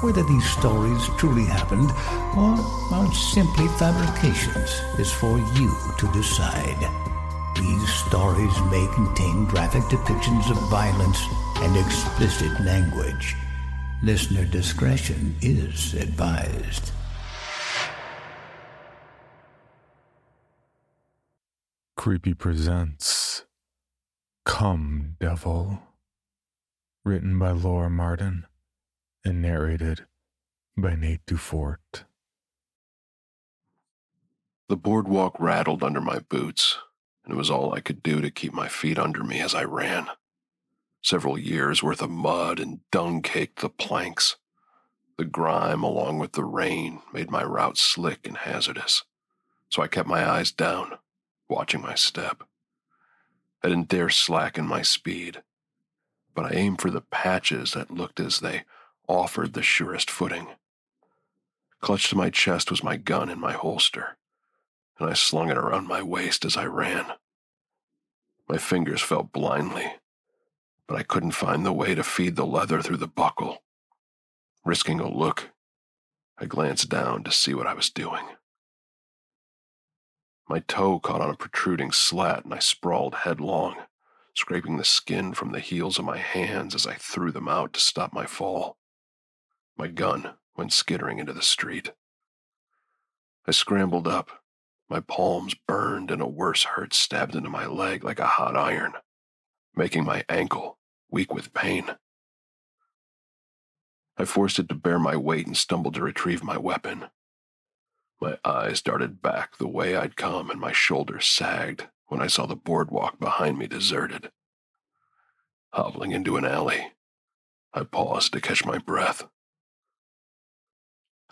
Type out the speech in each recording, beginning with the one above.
Whether these stories truly happened or are simply fabrications is for you to decide. These stories may contain graphic depictions of violence and explicit language. Listener discretion is advised. Creepy presents Come Devil. Written by Laura Marden and narrated by Nate Dufort. The boardwalk rattled under my boots, and it was all I could do to keep my feet under me as I ran. Several years' worth of mud and dung caked the planks. The grime, along with the rain, made my route slick and hazardous, so I kept my eyes down, watching my step. I didn't dare slacken my speed, but I aimed for the patches that looked as they offered the surest footing. Clutched to my chest was my gun in my holster, and I slung it around my waist as I ran. My fingers felt blindly, but I couldn't find the way to feed the leather through the buckle. Risking a look, I glanced down to see what I was doing. My toe caught on a protruding slat and I sprawled headlong, scraping the skin from the heels of my hands as I threw them out to stop my fall. My gun went skittering into the street. I scrambled up. My palms burned and a worse hurt stabbed into my leg like a hot iron, making my ankle weak with pain. I forced it to bear my weight and stumbled to retrieve my weapon. My eyes darted back the way I'd come and my shoulders sagged when I saw the boardwalk behind me deserted. Hobbling into an alley, I paused to catch my breath.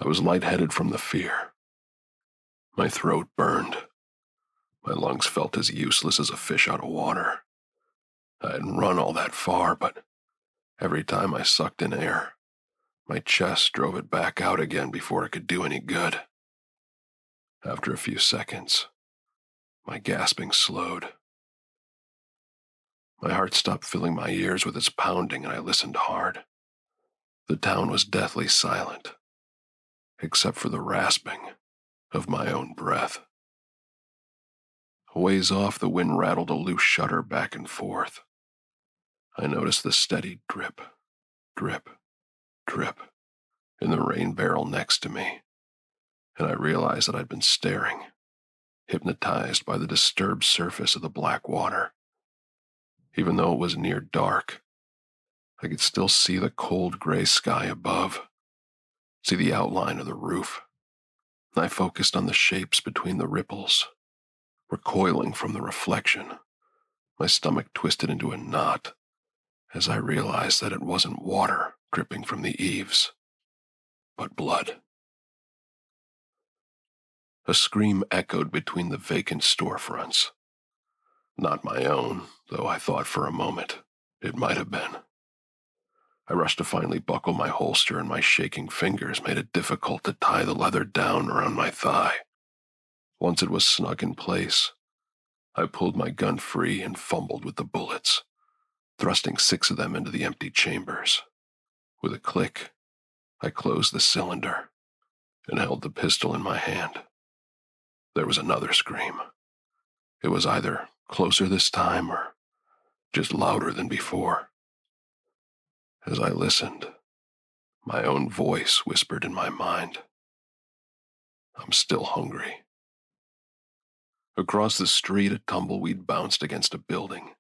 I was lightheaded from the fear. My throat burned. My lungs felt as useless as a fish out of water. I hadn't run all that far, but every time I sucked in air, my chest drove it back out again before it could do any good. After a few seconds, my gasping slowed. My heart stopped filling my ears with its pounding, and I listened hard. The town was deathly silent, except for the rasping of my own breath. A ways off, the wind rattled a loose shutter back and forth. I noticed the steady drip, drip, drip in the rain barrel next to me, and I realized that I'd been staring, hypnotized by the disturbed surface of the black water. Even though it was near dark, I could still see the cold gray sky above, see the outline of the roof. I focused on the shapes between the ripples, recoiling from the reflection. My stomach twisted into a knot as I realized that it wasn't water dripping from the eaves, but blood. A scream echoed between the vacant storefronts. Not my own, though I thought for a moment it might have been. I rushed to finally buckle my holster, and my shaking fingers made it difficult to tie the leather down around my thigh. Once it was snug in place, I pulled my gun free and fumbled with the bullets, thrusting six of them into the empty chambers. With a click, I closed the cylinder and held the pistol in my hand. There was another scream. It was either closer this time or just louder than before. As I listened, my own voice whispered in my mind I'm still hungry. Across the street, a tumbleweed bounced against a building,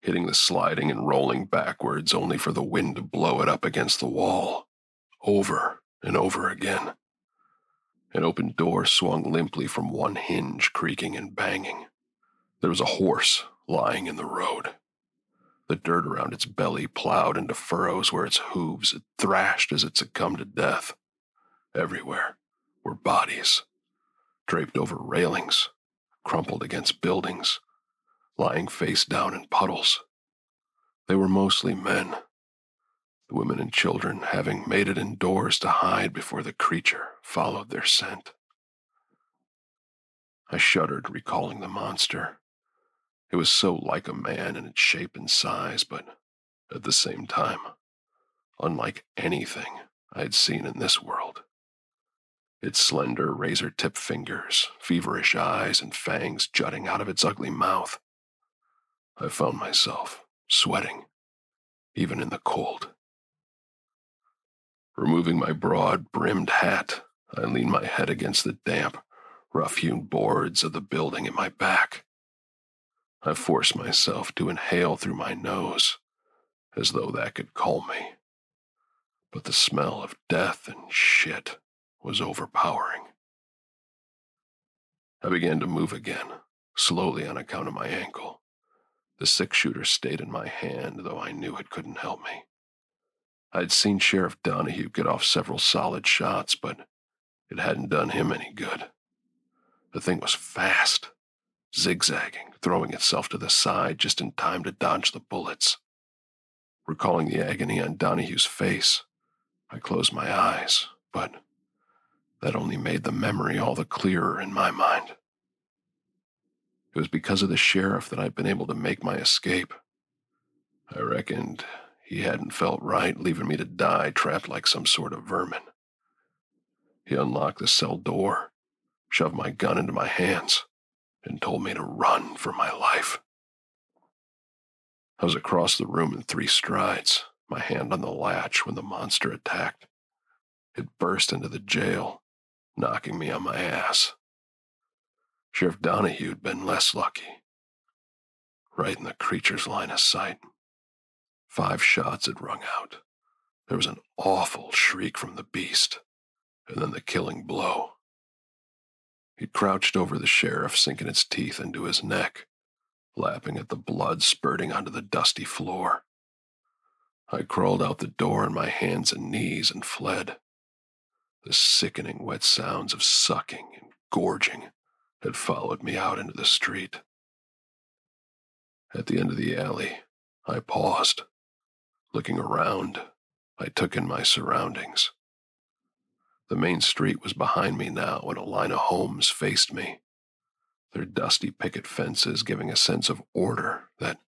hitting the sliding and rolling backwards only for the wind to blow it up against the wall, over and over again. An open door swung limply from one hinge, creaking and banging. There was a horse lying in the road. The dirt around its belly plowed into furrows where its hooves had thrashed as it succumbed to death. Everywhere were bodies, draped over railings, crumpled against buildings, lying face down in puddles. They were mostly men, the women and children having made it indoors to hide before the creature followed their scent. I shuddered, recalling the monster. It was so like a man in its shape and size, but at the same time, unlike anything I had seen in this world. Its slender, razor tipped fingers, feverish eyes, and fangs jutting out of its ugly mouth. I found myself sweating, even in the cold. Removing my broad brimmed hat, I leaned my head against the damp, rough hewn boards of the building at my back. I forced myself to inhale through my nose, as though that could calm me. But the smell of death and shit was overpowering. I began to move again, slowly on account of my ankle. The six shooter stayed in my hand, though I knew it couldn't help me. I'd seen Sheriff Donahue get off several solid shots, but it hadn't done him any good. The thing was fast, zigzagging, throwing itself to the side just in time to dodge the bullets. Recalling the agony on Donahue's face, I closed my eyes, but that only made the memory all the clearer in my mind. It was because of the sheriff that I'd been able to make my escape. I reckoned he hadn't felt right, leaving me to die trapped like some sort of vermin. He unlocked the cell door, shoved my gun into my hands, and told me to run for my life. I was across the room in three strides, my hand on the latch when the monster attacked. It burst into the jail, knocking me on my ass. Sheriff Donahue'd been less lucky. Right in the creature's line of sight. Five shots had rung out. There was an awful shriek from the beast, and then the killing blow. He crouched over the sheriff, sinking its teeth into his neck, lapping at the blood spurting onto the dusty floor. I crawled out the door on my hands and knees and fled. The sickening wet sounds of sucking and gorging had followed me out into the street. At the end of the alley, I paused Looking around, I took in my surroundings. The main street was behind me now, and a line of homes faced me, their dusty picket fences giving a sense of order that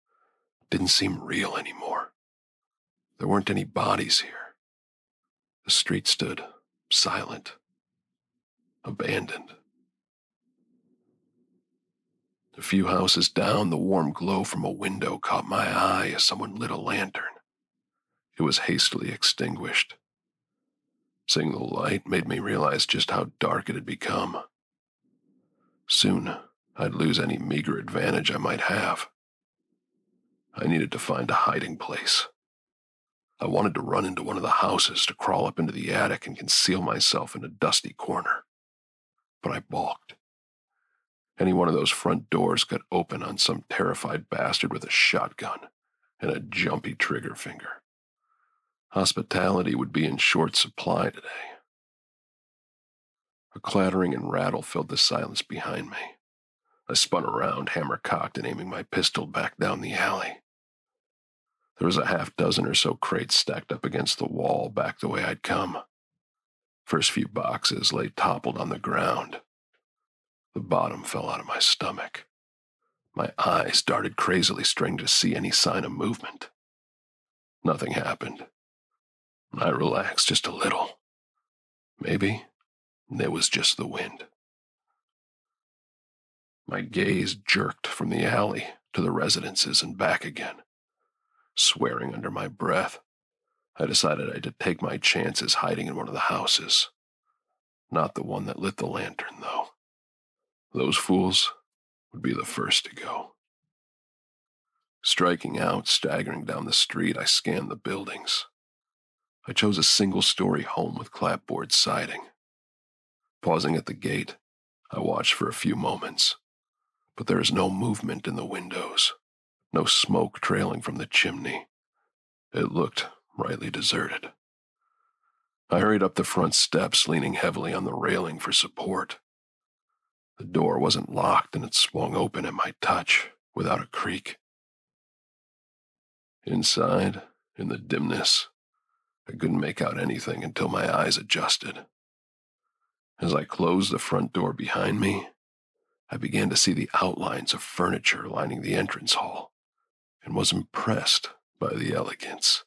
didn't seem real anymore. There weren't any bodies here. The street stood silent, abandoned. A few houses down, the warm glow from a window caught my eye as someone lit a lantern. It was hastily extinguished. Seeing the light made me realize just how dark it had become. Soon, I'd lose any meager advantage I might have. I needed to find a hiding place. I wanted to run into one of the houses to crawl up into the attic and conceal myself in a dusty corner. But I balked. Any one of those front doors could open on some terrified bastard with a shotgun and a jumpy trigger finger. Hospitality would be in short supply today. A clattering and rattle filled the silence behind me. I spun around, hammer cocked, and aiming my pistol back down the alley. There was a half dozen or so crates stacked up against the wall back the way I'd come. First few boxes lay toppled on the ground. The bottom fell out of my stomach. My eyes darted crazily, straining to see any sign of movement. Nothing happened. I relaxed just a little. Maybe it was just the wind. My gaze jerked from the alley to the residences and back again. Swearing under my breath, I decided I would take my chances hiding in one of the houses. Not the one that lit the lantern, though. Those fools would be the first to go. Striking out, staggering down the street, I scanned the buildings. I chose a single story home with clapboard siding. Pausing at the gate, I watched for a few moments, but there is no movement in the windows, no smoke trailing from the chimney. It looked rightly deserted. I hurried up the front steps, leaning heavily on the railing for support. The door wasn't locked and it swung open at my touch without a creak. Inside, in the dimness, I couldn't make out anything until my eyes adjusted. As I closed the front door behind me, I began to see the outlines of furniture lining the entrance hall and was impressed by the elegance.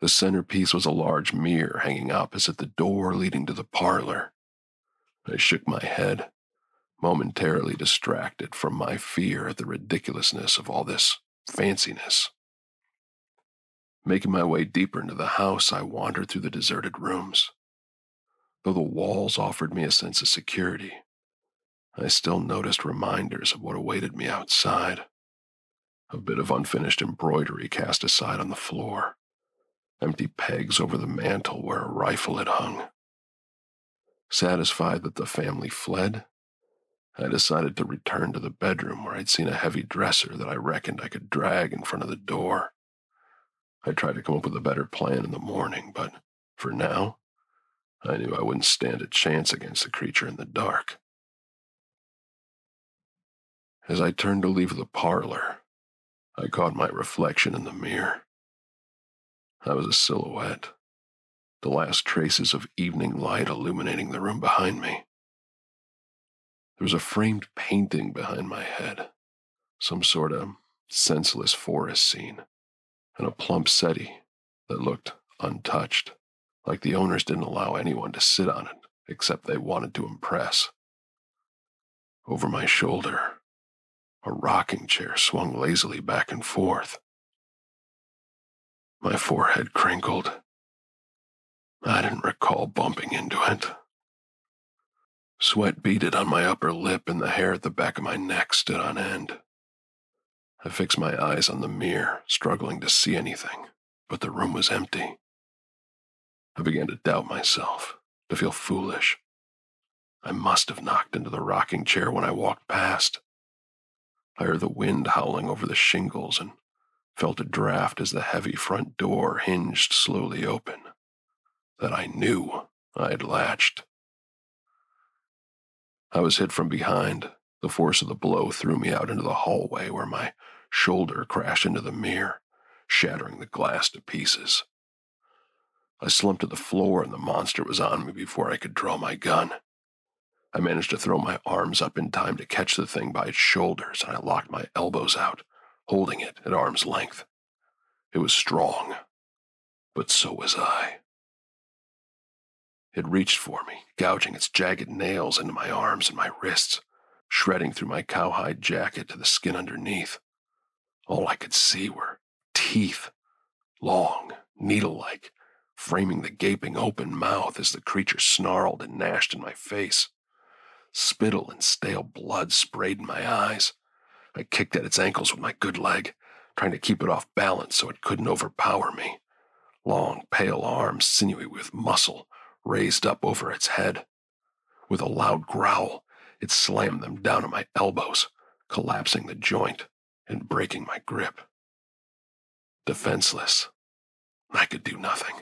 The centerpiece was a large mirror hanging opposite the door leading to the parlor. I shook my head, momentarily distracted from my fear at the ridiculousness of all this fanciness. Making my way deeper into the house, I wandered through the deserted rooms. Though the walls offered me a sense of security, I still noticed reminders of what awaited me outside. A bit of unfinished embroidery cast aside on the floor, empty pegs over the mantel where a rifle had hung. Satisfied that the family fled, I decided to return to the bedroom where I'd seen a heavy dresser that I reckoned I could drag in front of the door. I tried to come up with a better plan in the morning, but for now, I knew I wouldn't stand a chance against the creature in the dark. As I turned to leave the parlor, I caught my reflection in the mirror. I was a silhouette, the last traces of evening light illuminating the room behind me. There was a framed painting behind my head, some sort of senseless forest scene, and a plump settee that looked untouched, like the owners didn't allow anyone to sit on it except they wanted to impress. Over my shoulder, a rocking chair swung lazily back and forth. My forehead crinkled. I didn't recall bumping into it. Sweat beaded on my upper lip, and the hair at the back of my neck stood on end. I fixed my eyes on the mirror, struggling to see anything, but the room was empty. I began to doubt myself, to feel foolish. I must have knocked into the rocking chair when I walked past. I heard the wind howling over the shingles and felt a draft as the heavy front door hinged slowly open. That I knew I had latched. I was hit from behind. The force of the blow threw me out into the hallway where my shoulder crashed into the mirror, shattering the glass to pieces. I slumped to the floor and the monster was on me before I could draw my gun. I managed to throw my arms up in time to catch the thing by its shoulders, and I locked my elbows out, holding it at arm's length. It was strong, but so was I. It reached for me, gouging its jagged nails into my arms and my wrists, shredding through my cowhide jacket to the skin underneath. All I could see were teeth, long, needle like, framing the gaping open mouth as the creature snarled and gnashed in my face. Spittle and stale blood sprayed in my eyes. I kicked at its ankles with my good leg, trying to keep it off balance so it couldn't overpower me. Long, pale arms, sinewy with muscle, raised up over its head. With a loud growl, it slammed them down at my elbows, collapsing the joint and breaking my grip. Defenseless, I could do nothing.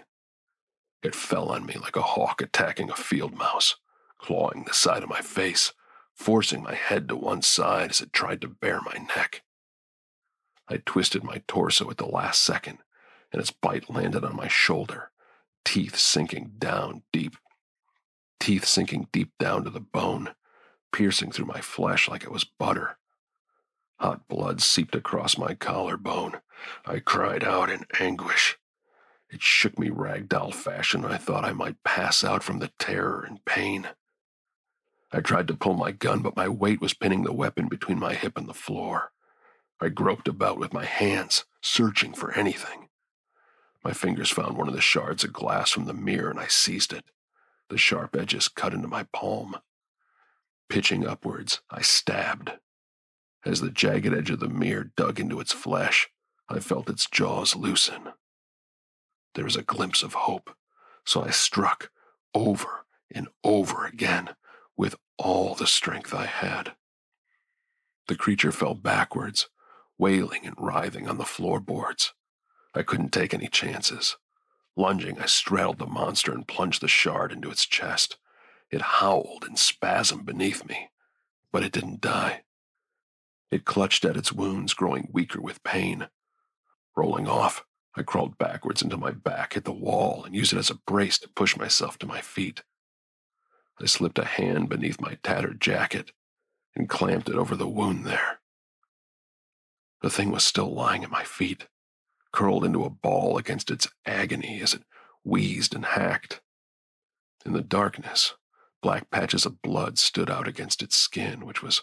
It fell on me like a hawk attacking a field mouse, clawing the side of my face, forcing my head to one side as it tried to bare my neck. I twisted my torso at the last second, and its bite landed on my shoulder, teeth sinking down deep, teeth sinking deep down to the bone, piercing through my flesh like it was butter. Hot blood seeped across my collarbone. I cried out in anguish. It shook me ragdoll fashion. I thought I might pass out from the terror and pain. I tried to pull my gun, but my weight was pinning the weapon between my hip and the floor. I groped about with my hands, searching for anything. My fingers found one of the shards of glass from the mirror and I seized it. the sharp edges cut into my palm. Pitching upwards, I stabbed. As the jagged edge of the mirror dug into its flesh, I felt its jaws loosen. There was a glimpse of hope, so I struck over and over again with all the strength I had. The creature fell backwards, wailing and writhing on the floorboards. I couldn't take any chances. Lunging, I straddled the monster and plunged the shard into its chest. It howled and spasmed beneath me, but it didn't die. It clutched at its wounds, growing weaker with pain. Rolling off, I crawled backwards into my back, hit the wall, and used it as a brace to push myself to my feet. I slipped a hand beneath my tattered jacket and clamped it over the wound there. The thing was still lying at my feet, curled into a ball against its agony as it wheezed and hacked. In the darkness, black patches of blood stood out against its skin, which was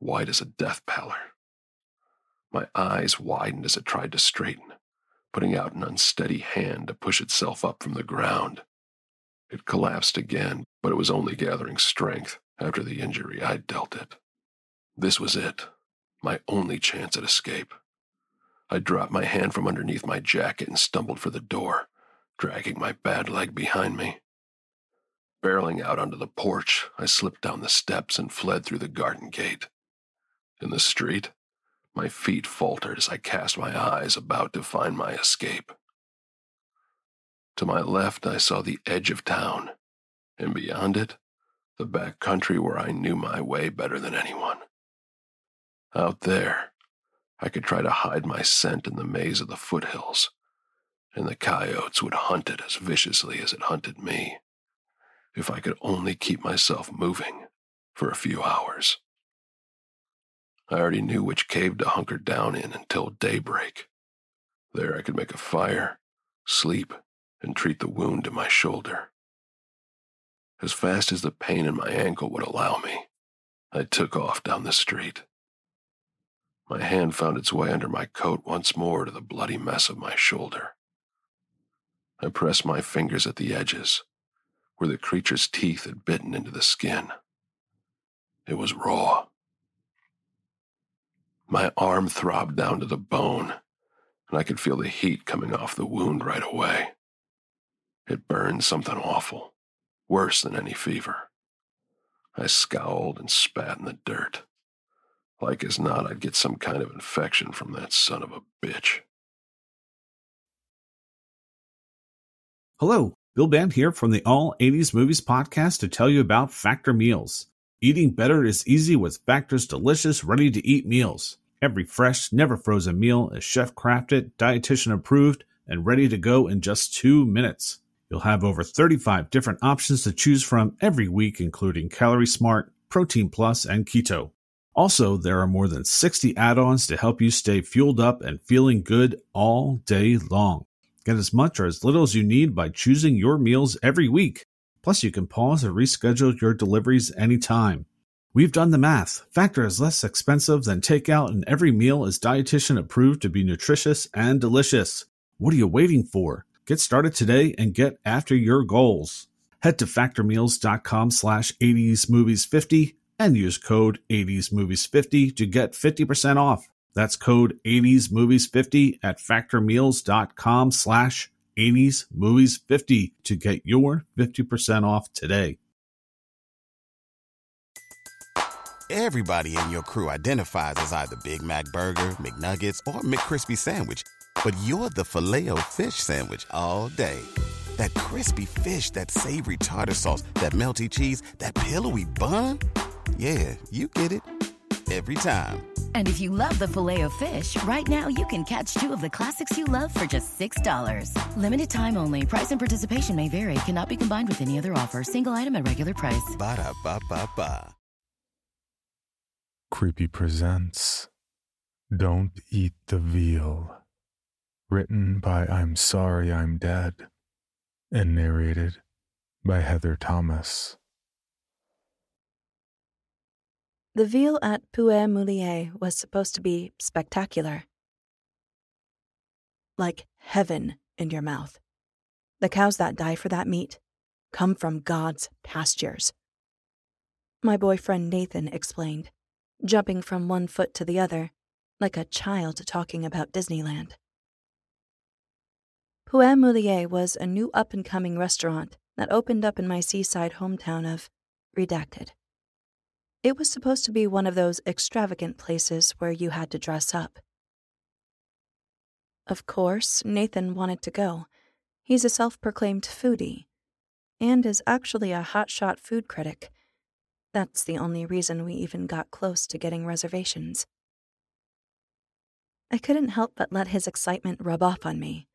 white as a death pallor. My eyes widened as it tried to straighten, putting out an unsteady hand to push itself up from the ground. It collapsed again, but it was only gathering strength after the injury I'd dealt it. This was it, my only chance at escape. I dropped my hand from underneath my jacket and stumbled for the door, dragging my bad leg behind me. Barreling out onto the porch, I slipped down the steps and fled through the garden gate. In the street, my feet faltered as I cast my eyes about to find my escape. To my left, I saw the edge of town, and beyond it, the back country where I knew my way better than anyone. Out there, I could try to hide my scent in the maze of the foothills, and the coyotes would hunt it as viciously as it hunted me, if I could only keep myself moving for a few hours. I already knew which cave to hunker down in until daybreak. There I could make a fire, sleep, and treat the wound in my shoulder. As fast as the pain in my ankle would allow me, I took off down the street. My hand found its way under my coat once more to the bloody mess of my shoulder. I pressed my fingers at the edges, where the creature's teeth had bitten into the skin. It was raw. My arm throbbed down to the bone, and I could feel the heat coming off the wound right away. It burned something awful, worse than any fever. I scowled and spat in the dirt. Like as not, I'd get some kind of infection from that son of a bitch. Hello, Bill Band here from the All 80s Movies podcast to tell you about Factor Meals. Eating better is easy with Factor's delicious, ready to eat meals. Every fresh, never frozen meal is chef crafted, dietitian approved, and ready to go in just two minutes. You'll have over 35 different options to choose from every week, including Calorie Smart, Protein Plus, and Keto. Also, there are more than 60 add ons to help you stay fueled up and feeling good all day long. Get as much or as little as you need by choosing your meals every week. Plus, you can pause or reschedule your deliveries anytime. We've done the math. Factor is less expensive than takeout, and every meal is dietitian approved to be nutritious and delicious. What are you waiting for? Get started today and get after your goals. Head to factormeals.com slash 80smovies50 and use code 80smovies50 to get 50% off. That's code 80smovies50 at factormeals.com slash 80smovies50 to get your 50% off today. Everybody in your crew identifies as either Big Mac Burger, McNuggets, or McCrispy Sandwich. But you're the filet fish Sandwich all day. That crispy fish, that savory tartar sauce, that melty cheese, that pillowy bun. Yeah, you get it. Every time. And if you love the Filet-O-Fish, right now you can catch two of the classics you love for just $6. Limited time only. Price and participation may vary. Cannot be combined with any other offer. Single item at regular price. Ba da ba ba ba. Creepy presents Don't Eat the Veal. Written by I'm Sorry I'm Dead and narrated by Heather Thomas. The veal at Puer Mulier was supposed to be spectacular. Like heaven in your mouth. The cows that die for that meat, come from God's pastures. My boyfriend Nathan explained, jumping from one foot to the other, like a child talking about Disneyland. Puer Mulier was a new up and coming restaurant that opened up in my seaside hometown of Redacted. It was supposed to be one of those extravagant places where you had to dress up. Of course, Nathan wanted to go. He's a self proclaimed foodie and is actually a hotshot food critic. That's the only reason we even got close to getting reservations. I couldn't help but let his excitement rub off on me.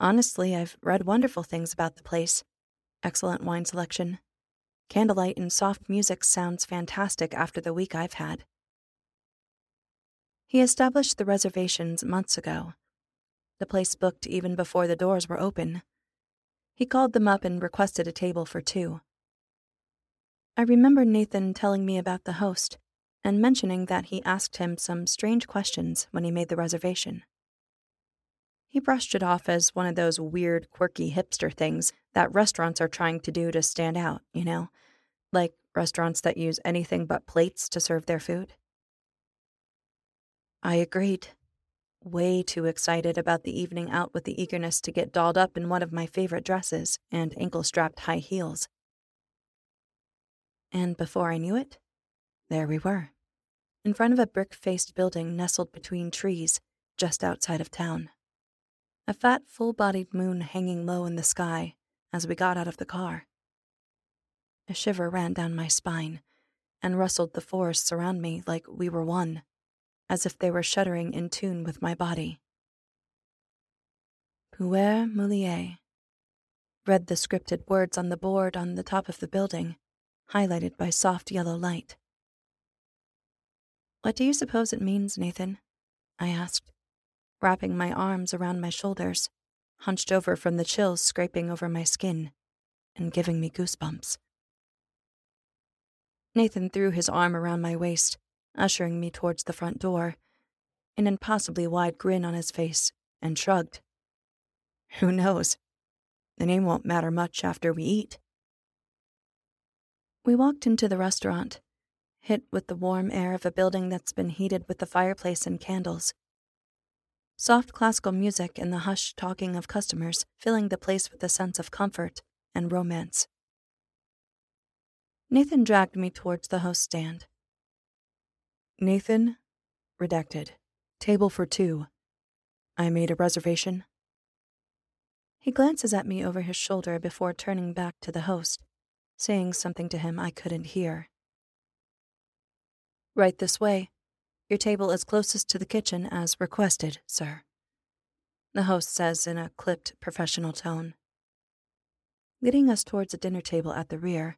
Honestly, I've read wonderful things about the place excellent wine selection, Candlelight and soft music sounds fantastic after the week I've had. He established the reservations months ago. The place booked even before the doors were open. He called them up and requested a table for two. I remember Nathan telling me about the host and mentioning that he asked him some strange questions when he made the reservation. He brushed it off as one of those weird, quirky hipster things that restaurants are trying to do to stand out, you know? Like restaurants that use anything but plates to serve their food. I agreed, way too excited about the evening out with the eagerness to get dolled up in one of my favorite dresses and ankle strapped high heels. And before I knew it, there we were, in front of a brick faced building nestled between trees just outside of town. A fat, full bodied moon hanging low in the sky as we got out of the car. A shiver ran down my spine and rustled the forests around me like we were one, as if they were shuddering in tune with my body. Puer Mulier. Read the scripted words on the board on the top of the building, highlighted by soft yellow light. What do you suppose it means, Nathan? I asked, wrapping my arms around my shoulders hunched over from the chills scraping over my skin and giving me goosebumps. Nathan threw his arm around my waist, ushering me towards the front door, an impossibly wide grin on his face, and shrugged. Who knows? The name won't matter much after we eat. We walked into the restaurant, hit with the warm air of a building that's been heated with the fireplace and candles soft classical music and the hushed talking of customers filling the place with a sense of comfort and romance. Nathan dragged me towards the host stand. Nathan, redacted, table for two. I made a reservation. He glances at me over his shoulder before turning back to the host, saying something to him I couldn't hear. Right this way, your table is closest to the kitchen as requested, sir. The host says in a clipped, professional tone. Leading us towards a dinner table at the rear,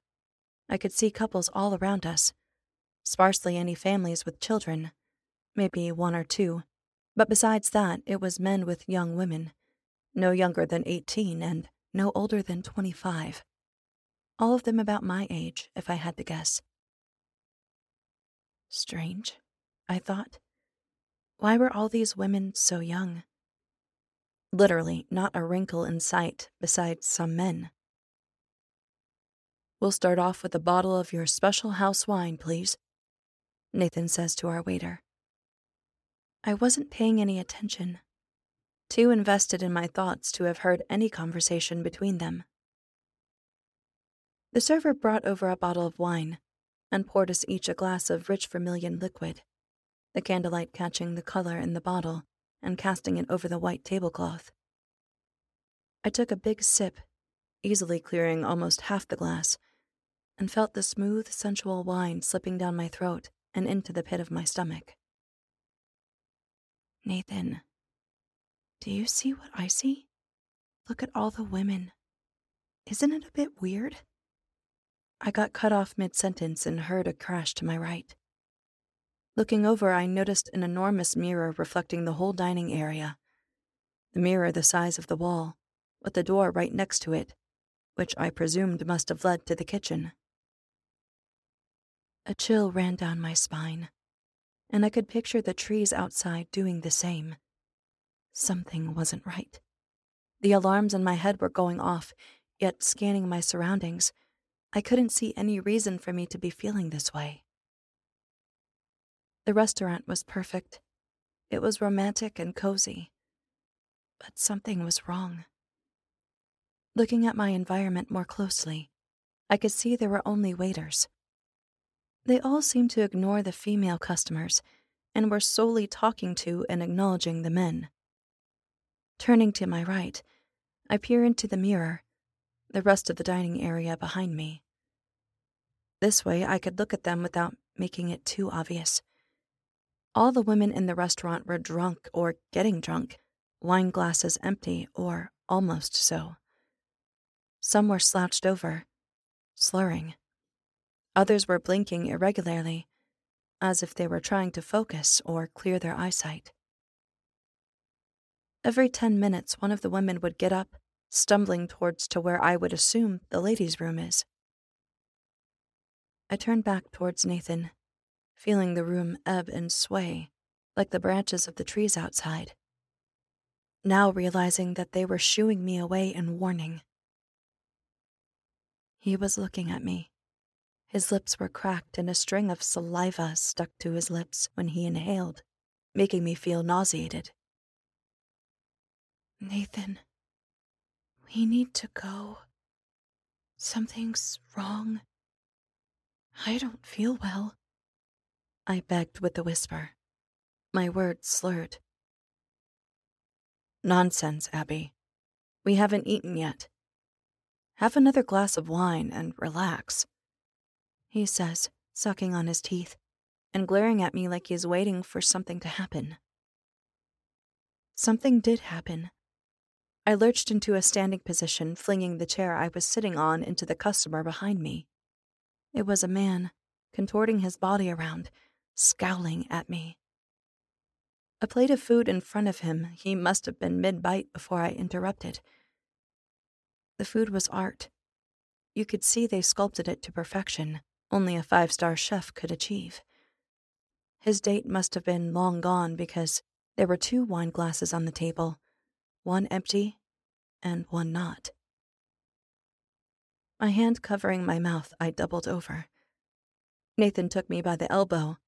I could see couples all around us. Sparsely any families with children, maybe one or two, but besides that, it was men with young women, no younger than 18 and no older than 25. All of them about my age, if I had to guess. Strange. I thought. Why were all these women so young? Literally, not a wrinkle in sight besides some men. We'll start off with a bottle of your special house wine, please, Nathan says to our waiter. I wasn't paying any attention, too invested in my thoughts to have heard any conversation between them. The server brought over a bottle of wine and poured us each a glass of rich vermilion liquid the candlelight catching the color in the bottle and casting it over the white tablecloth. I took a big sip, easily clearing almost half the glass, and felt the smooth, sensual wine slipping down my throat and into the pit of my stomach. Nathan, do you see what I see? Look at all the women. Isn't it a bit weird? I got cut off mid sentence and heard a crash to my right. Looking over, I noticed an enormous mirror reflecting the whole dining area. The mirror the size of the wall, with the door right next to it, which I presumed must have led to the kitchen. A chill ran down my spine, and I could picture the trees outside doing the same. Something wasn't right. The alarms in my head were going off, Yet, scanning my surroundings, I couldn't see any reason for me to be feeling this way. The restaurant was perfect. It was romantic and cozy. But something was wrong. Looking at my environment more closely, I could see there were only waiters. They all seemed to ignore the female customers and were solely talking to and acknowledging the men. Turning to my right, I peer into the mirror, the rest of the dining area behind me. This way, I could look at them without making it too obvious. All the women in the restaurant were drunk or getting drunk, wine glasses empty or almost so. Some were slouched over, slurring. Others were blinking irregularly, as if they were trying to focus or clear their eyesight. Every ten minutes, one of the women would get up, stumbling towards to where I would assume the ladies' room is. I turned back towards Nathan, feeling the room ebb and sway like the branches of the trees outside. Now realizing that they were shooing me away in warning. He was looking at me, his lips were cracked and a string of saliva stuck to his lips when he inhaled, making me feel nauseated. Nathan, we need to go. Something's wrong. I don't feel well. I begged with a whisper, my words slurred. Nonsense, Abby. We haven't eaten yet. Have another glass of wine and relax he says, sucking on his teeth and glaring at me like he's waiting for something to happen. Something did happen. I lurched into a standing position, flinging the chair I was sitting on into the customer behind me. It was a man, contorting his body around, scowling at me. A plate of food in front of him, he must have been mid bite before I interrupted. The food was art. You could see they sculpted it to perfection only a five star chef could achieve. His date must have been long gone because there were two wine glasses on the table, one empty and one not. My hand covering my mouth, I doubled over. Nathan took me by the elbow,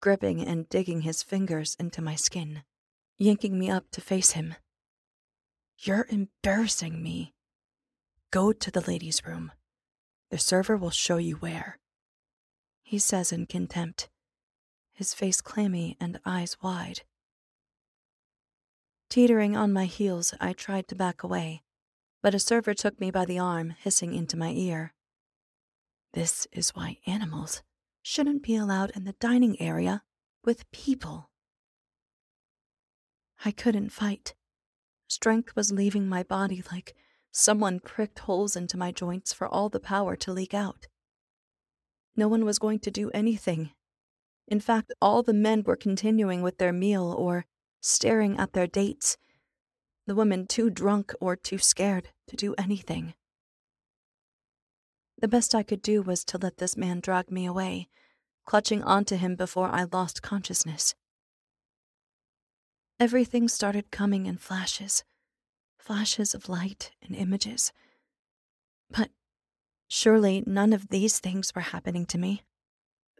gripping and digging his fingers into my skin, yanking me up to face him. You're embarrassing me. Go to the ladies' room. The server will show you where he says in contempt, his face clammy and eyes wide. Teetering on my heels, I tried to back away, but a server took me by the arm, hissing into my ear. This is why animals shouldn't be allowed in the dining area with people. I couldn't fight. Strength was leaving my body like someone pricked holes into my joints for all the power to leak out. No one was going to do anything. In fact, all the men were continuing with their meal or staring at their dates, the women too drunk or too scared to do anything. The best I could do was to let this man drag me away, clutching onto him before I lost consciousness. Everything started coming in flashes flashes of light and images. But Surely none of these things were happening to me.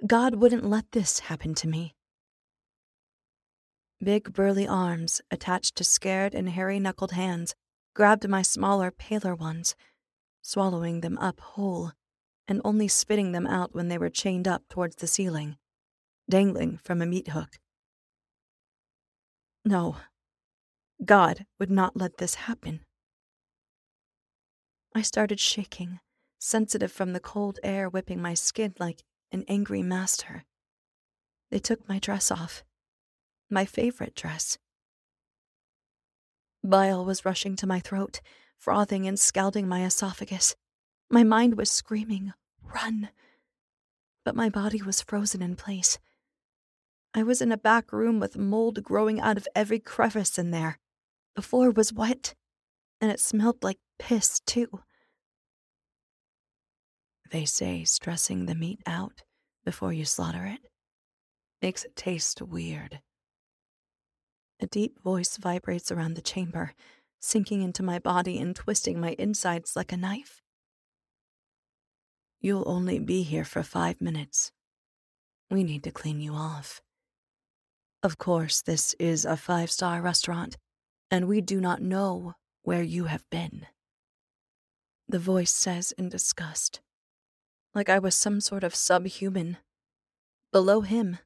God wouldn't let this happen to me. Big burly arms, attached to scared and hairy knuckled hands, grabbed my smaller, paler ones, swallowing them up whole, and only spitting them out when they were chained up towards the ceiling, dangling from a meat hook. No, God would not let this happen. I started shaking, sensitive from the cold air whipping my skin like an angry master. They took my dress off, my favorite dress. Bile was rushing to my throat, frothing and scalding my esophagus. My mind was screaming, Run! But my body was frozen in place. I was in a back room with mold growing out of every crevice in there. The floor was wet, and it smelled like piss, too. They say stressing the meat out before you slaughter it makes it taste weird. A deep voice vibrates around the chamber, sinking into my body and twisting my insides like a knife. You'll only be here for five minutes. We need to clean you off. Of course, this is a five star restaurant, and we do not know where you have been. The voice says in disgust, like I was some sort of subhuman. Below him.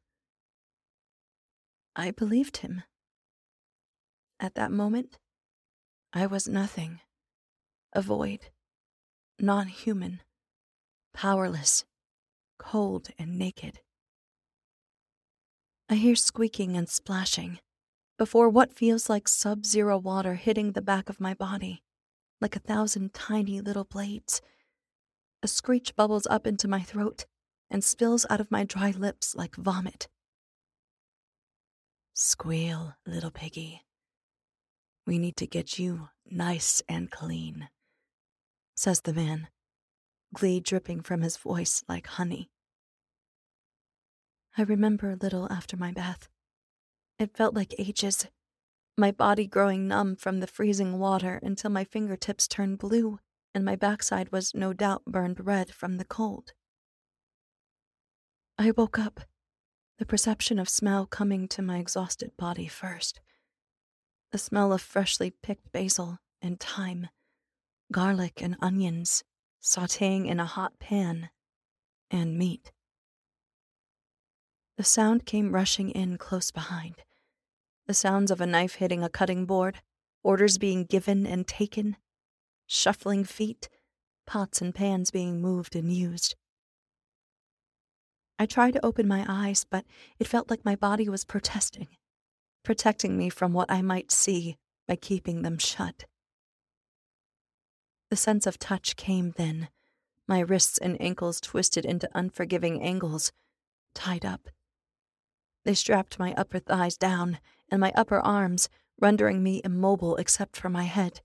I believed him. At that moment, I was nothing, a void, non human, powerless, cold, and naked. I hear squeaking and splashing before what feels like sub zero water hitting the back of my body, like a thousand tiny little blades. A screech bubbles up into my throat and spills out of my dry lips like vomit. Squeal, little piggy. We need to get you nice and clean, says the man, glee dripping from his voice like honey. I remember a little after my bath. It felt like ages, my body growing numb from the freezing water until my fingertips turned blue and my backside was no doubt burned red from the cold. I woke up, the perception of smell coming to my exhausted body first the smell of freshly picked basil and thyme, garlic and onions sauteing in a hot pan, and meat. The sound came rushing in close behind. The sounds of a knife hitting a cutting board, orders being given and taken, shuffling feet, pots and pans being moved and used. I tried to open my eyes, but it felt like my body was protesting protecting me from what I might see by keeping them shut. The sense of touch came then, my wrists and ankles twisted into unforgiving angles, tied up. They strapped my upper thighs down and my upper arms, rendering me immobile except for my head,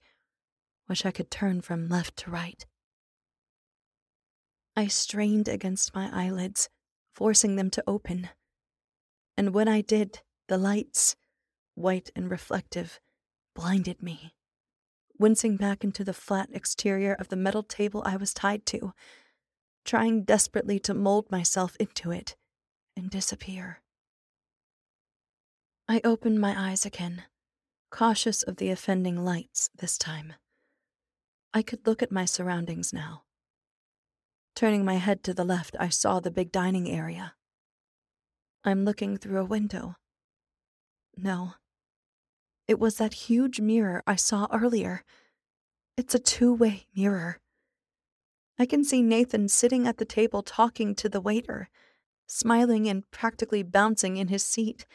which I could turn from left to right. I strained against my eyelids, forcing them to open. And when I did, the lights, white and reflective, blinded me. Wincing back into the flat exterior of the metal table I was tied to, trying desperately to mold myself into it and disappear. I opened my eyes again, cautious of the offending lights this time. I could look at my surroundings now. Turning my head to the left, I saw the big dining area. I'm looking through a window. No, it was that huge mirror I saw earlier. It's a two way mirror. I can see Nathan sitting at the table talking to the waiter, smiling and practically bouncing in his seat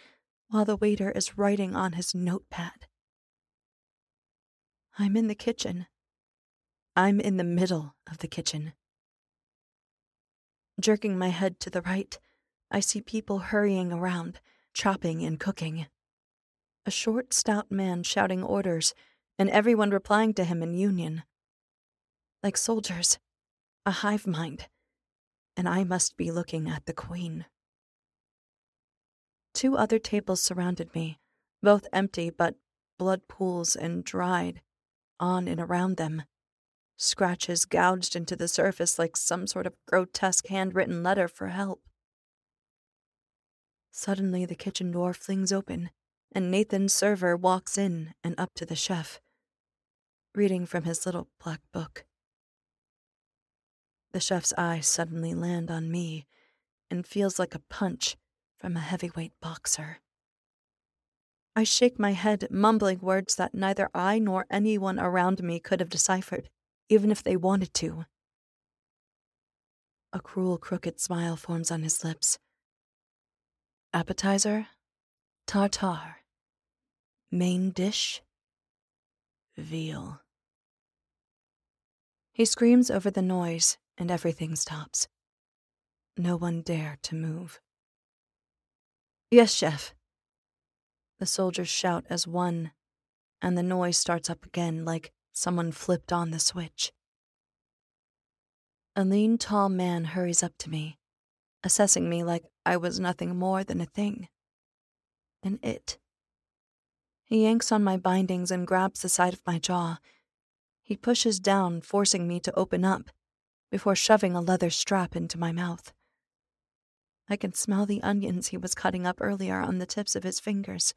while the waiter is writing on his notepad. I'm in the kitchen. I'm in the middle of the kitchen. Jerking my head to the right, I see people hurrying around, chopping and cooking a short, stout man shouting orders, and everyone replying to him in union. Like soldiers, a hive mind, and I must be looking at the Queen. Two other tables surrounded me, both empty but blood pools and dried, on and around them. Scratches gouged into the surface like some sort of grotesque handwritten letter for help. Suddenly, the kitchen door flings open, and Nathan's server walks in and up to the chef, reading from his little black book. The chef's eyes suddenly land on me and feels like a punch from a heavyweight boxer. I shake my head, mumbling words that neither I nor anyone around me could have deciphered, even if they wanted to. A cruel, crooked smile forms on his lips. Appetizer? Tartar. Main dish veal. He screams over the noise, and everything stops. No one dare to move. Yes, chef. The soldiers shout as one, and the noise starts up again like someone flipped on the switch. A lean, tall man hurries up to me, assessing me like I was nothing more than a thing. An it. He yanks on my bindings and grabs the side of my jaw. He pushes down, forcing me to open up, before shoving a leather strap into my mouth. I can smell the onions he was cutting up earlier on the tips of his fingers,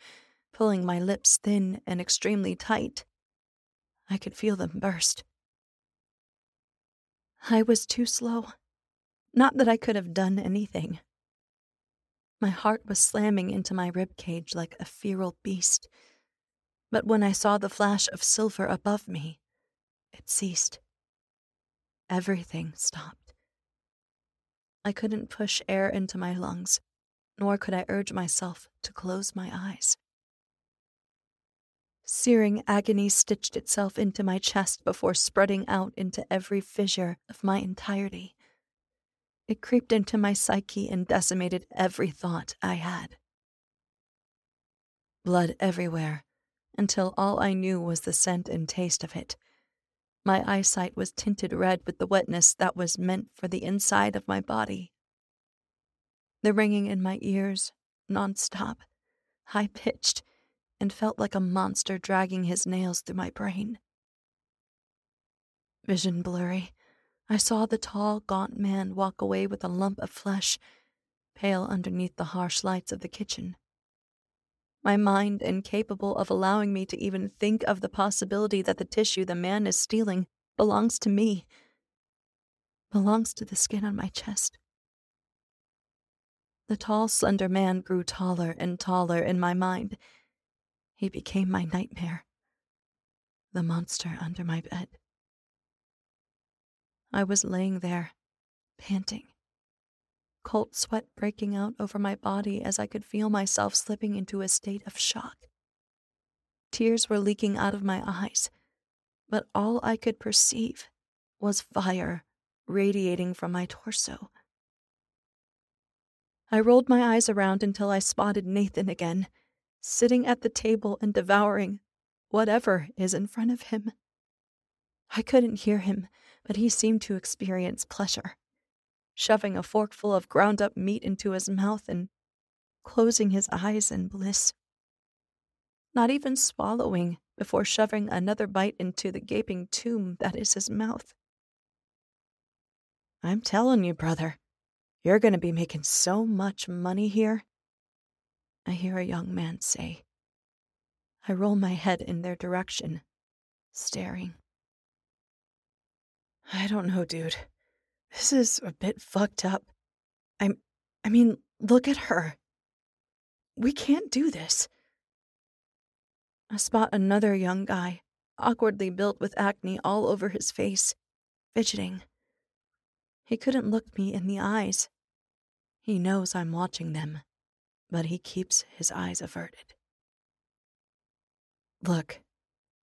pulling my lips thin and extremely tight. I could feel them burst. I was too slow. Not that I could have done anything. My heart was slamming into my rib cage like a feral beast. But when I saw the flash of silver above me, it ceased. Everything stopped. I couldn't push air into my lungs, nor could I urge myself to close my eyes. Searing agony stitched itself into my chest before spreading out into every fissure of my entirety. It creeped into my psyche and decimated every thought I had. Blood everywhere, until all I knew was the scent and taste of it. My eyesight was tinted red with the wetness that was meant for the inside of my body. The ringing in my ears, nonstop, high pitched, and felt like a monster dragging his nails through my brain. Vision blurry, I saw the tall, gaunt man walk away with a lump of flesh, pale underneath the harsh lights of the kitchen. My mind incapable of allowing me to even think of the possibility that the tissue the man is stealing belongs to me, belongs to the skin on my chest. The tall, slender man grew taller and taller in my mind. He became my nightmare, the monster under my bed. I was laying there, panting, cold sweat breaking out over my body as I could feel myself slipping into a state of shock. Tears were leaking out of my eyes, but all I could perceive was fire radiating from my torso. I rolled my eyes around until I spotted Nathan again, sitting at the table and devouring whatever is in front of him. I couldn't hear him but he seemed to experience pleasure, shoving a forkful of ground up meat into his mouth and closing his eyes in bliss. Not even swallowing before shoving another bite into the gaping tomb that is his mouth. I'm telling you, brother, you're going to be making so much money here. I hear a young man say. I roll my head in their direction, staring. I don't know, dude. This is a bit fucked up. I'm. I mean, look at her. We can't do this. I spot another young guy, awkwardly built with acne all over his face, fidgeting. He couldn't look me in the eyes. He knows I'm watching them, but he keeps his eyes averted. Look,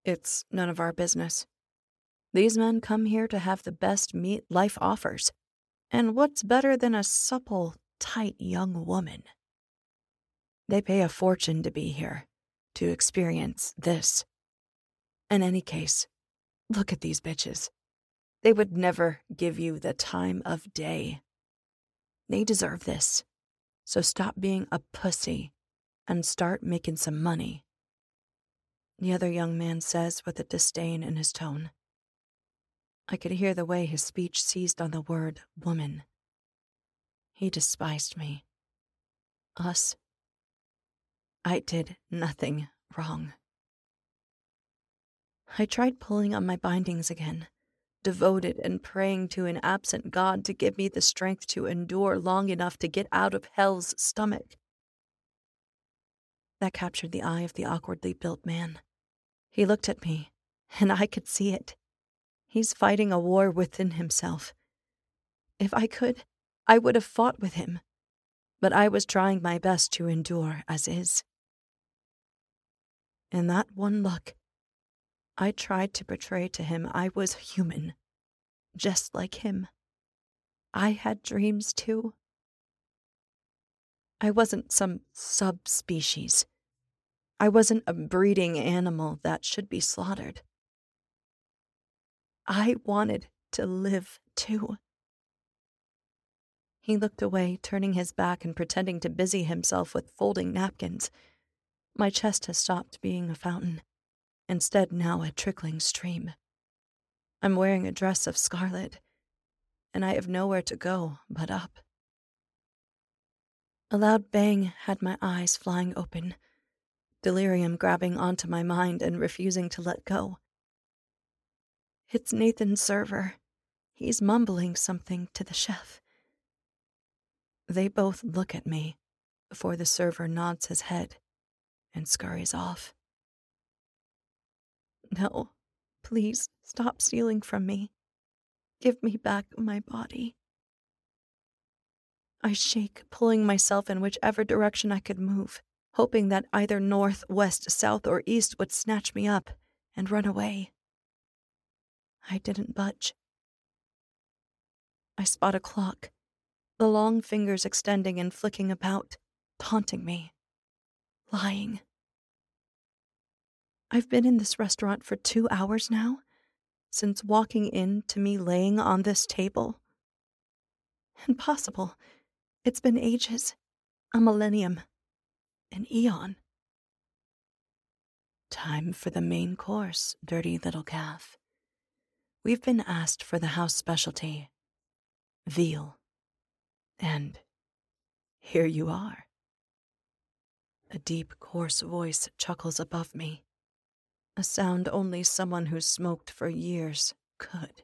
it's none of our business. These men come here to have the best meat life offers. And what's better than a supple, tight young woman? They pay a fortune to be here, to experience this. In any case, look at these bitches. They would never give you the time of day. They deserve this. So stop being a pussy and start making some money. The other young man says with a disdain in his tone. I could hear the way his speech seized on the word woman. He despised me. Us. I did nothing wrong. I tried pulling on my bindings again, devoted and praying to an absent God to give me the strength to endure long enough to get out of hell's stomach. That captured the eye of the awkwardly built man. He looked at me, and I could see it. He's fighting a war within himself. If I could, I would have fought with him, but I was trying my best to endure as is. In that one look, I tried to portray to him I was human, just like him. I had dreams too. I wasn't some subspecies. I wasn't a breeding animal that should be slaughtered. I wanted to live too. He looked away, turning his back and pretending to busy himself with folding napkins. My chest has stopped being a fountain, instead, now a trickling stream. I'm wearing a dress of scarlet, and I have nowhere to go but up. A loud bang had my eyes flying open, delirium grabbing onto my mind and refusing to let go. It's Nathan's server. He's mumbling something to the chef. They both look at me before the server nods his head and scurries off. No, please stop stealing from me. Give me back my body. I shake, pulling myself in whichever direction I could move, hoping that either north, west, south, or east would snatch me up and run away. I didn't budge. I spot a clock, the long fingers extending and flicking about, taunting me, lying. I've been in this restaurant for two hours now, since walking in to me laying on this table. Impossible. It's been ages. A millennium. An eon. Time for the main course, dirty little calf. We've been asked for the house specialty veal. And here you are. A deep, coarse voice chuckles above me, a sound only someone who's smoked for years could.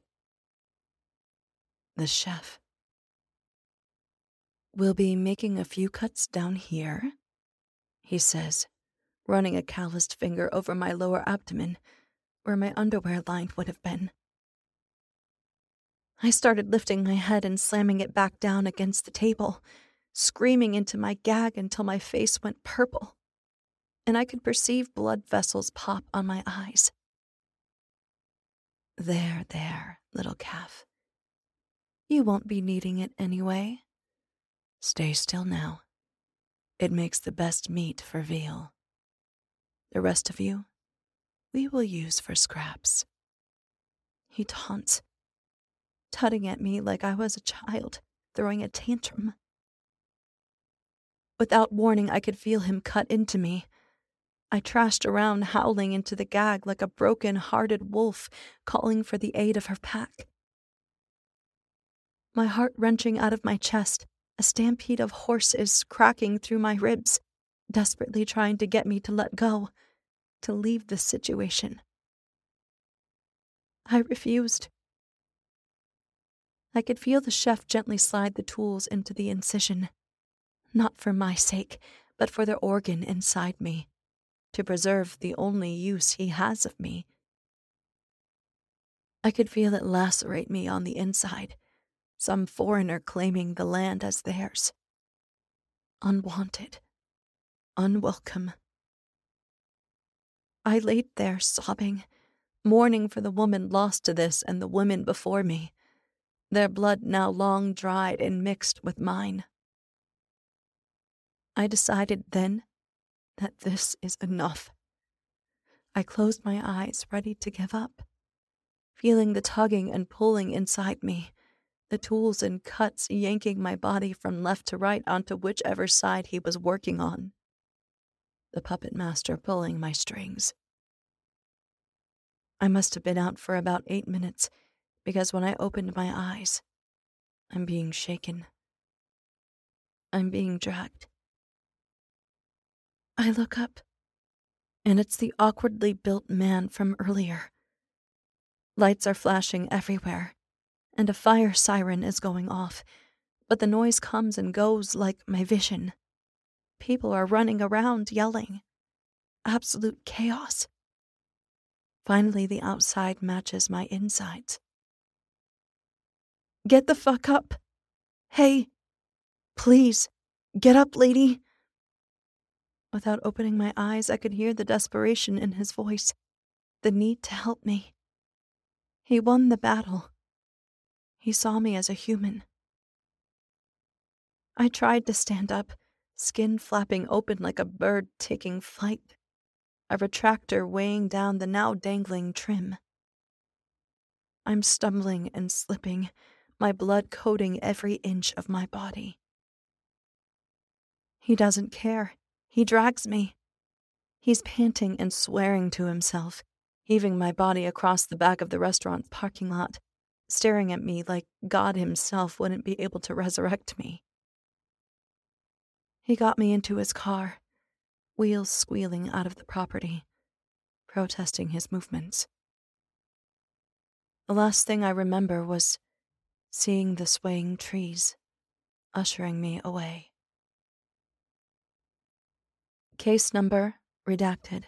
The chef. We'll be making a few cuts down here, he says, running a calloused finger over my lower abdomen, where my underwear line would have been. I started lifting my head and slamming it back down against the table, screaming into my gag until my face went purple, and I could perceive blood vessels pop on my eyes. There, there, little calf. You won't be needing it anyway. Stay still now. It makes the best meat for veal. The rest of you, we will use for scraps. He taunts, tutting at me like I was a child, throwing a tantrum. Without warning, I could feel him cut into me. I trashed around, howling into the gag like a broken hearted wolf calling for the aid of her pack. My heart wrenching out of my chest, a stampede of horses cracking through my ribs, desperately trying to get me to let go, to leave the situation. I refused. I could feel the chef gently slide the tools into the incision. Not for my sake, but for the organ inside me, to preserve the only use he has of me. I could feel it lacerate me on the inside, some foreigner claiming the land as theirs. Unwanted, unwelcome. I laid there sobbing, mourning for the woman lost to this and the women before me their blood now long dried and mixed with mine. I decided then that this is enough. I closed my eyes, ready to give up, feeling the tugging and pulling inside me, the tools and cuts yanking my body from left to right onto whichever side he was working on. The puppet master pulling my strings. I must have been out for about eight minutes because when I opened my eyes, I'm being shaken. I'm being dragged. I look up, and it's the awkwardly built man from earlier. Lights are flashing everywhere, and a fire siren is going off, but the noise comes and goes like my vision. People are running around yelling. Absolute chaos. Finally, the outside matches my insides. Get the fuck up. Hey, please, get up, lady. Without opening my eyes, I could hear the desperation in his voice, the need to help me. He won the battle. He saw me as a human. I tried to stand up, skin flapping open like a bird taking flight, a retractor weighing down the now dangling trim. I'm stumbling and slipping, my blood coating every inch of my body. He doesn't care. He drags me. He's panting and swearing to himself, heaving my body across the back of the restaurant's parking lot, staring at me like God Himself wouldn't be able to resurrect me. He got me into his car, wheels squealing out of the property, protesting his movements. The last thing I remember was seeing the swaying trees, ushering me away. Case number redacted.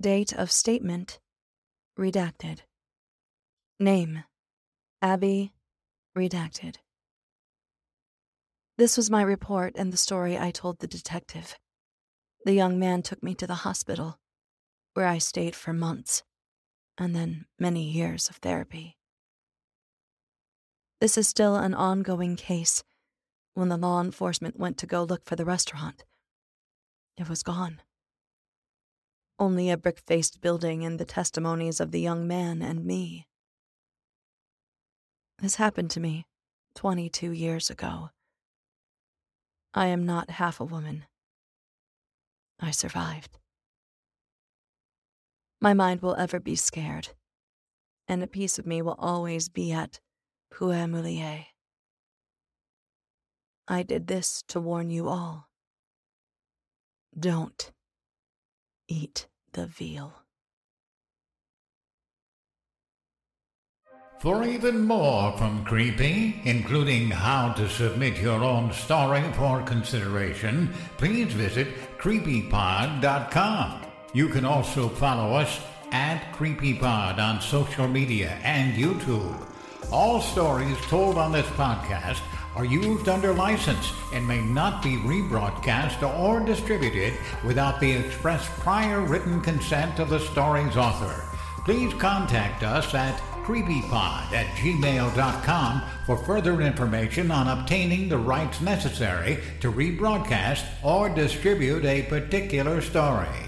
Date of statement redacted. Name Abby redacted. This was my report and the story I told the detective. The young man took me to the hospital, where I stayed for months, and then many years of therapy. This is still an ongoing case. When the law enforcement went to go look for the restaurant, it was gone. Only a brick faced building and the testimonies of the young man and me. This happened to me 22 years ago. I am not half a woman. I survived. My mind will ever be scared, and a piece of me will always be at Puer I did this to warn you all. Don't eat the veal. For even more from Creepy, including how to submit your own story for consideration, please visit creepypod.com. You can also follow us at CreepyPod on social media and YouTube. All stories told on this podcast are used under license and may not be rebroadcast or distributed without the express prior written consent of the story's author. Please contact us at creepypod at gmail.com for further information on obtaining the rights necessary to rebroadcast or distribute a particular story.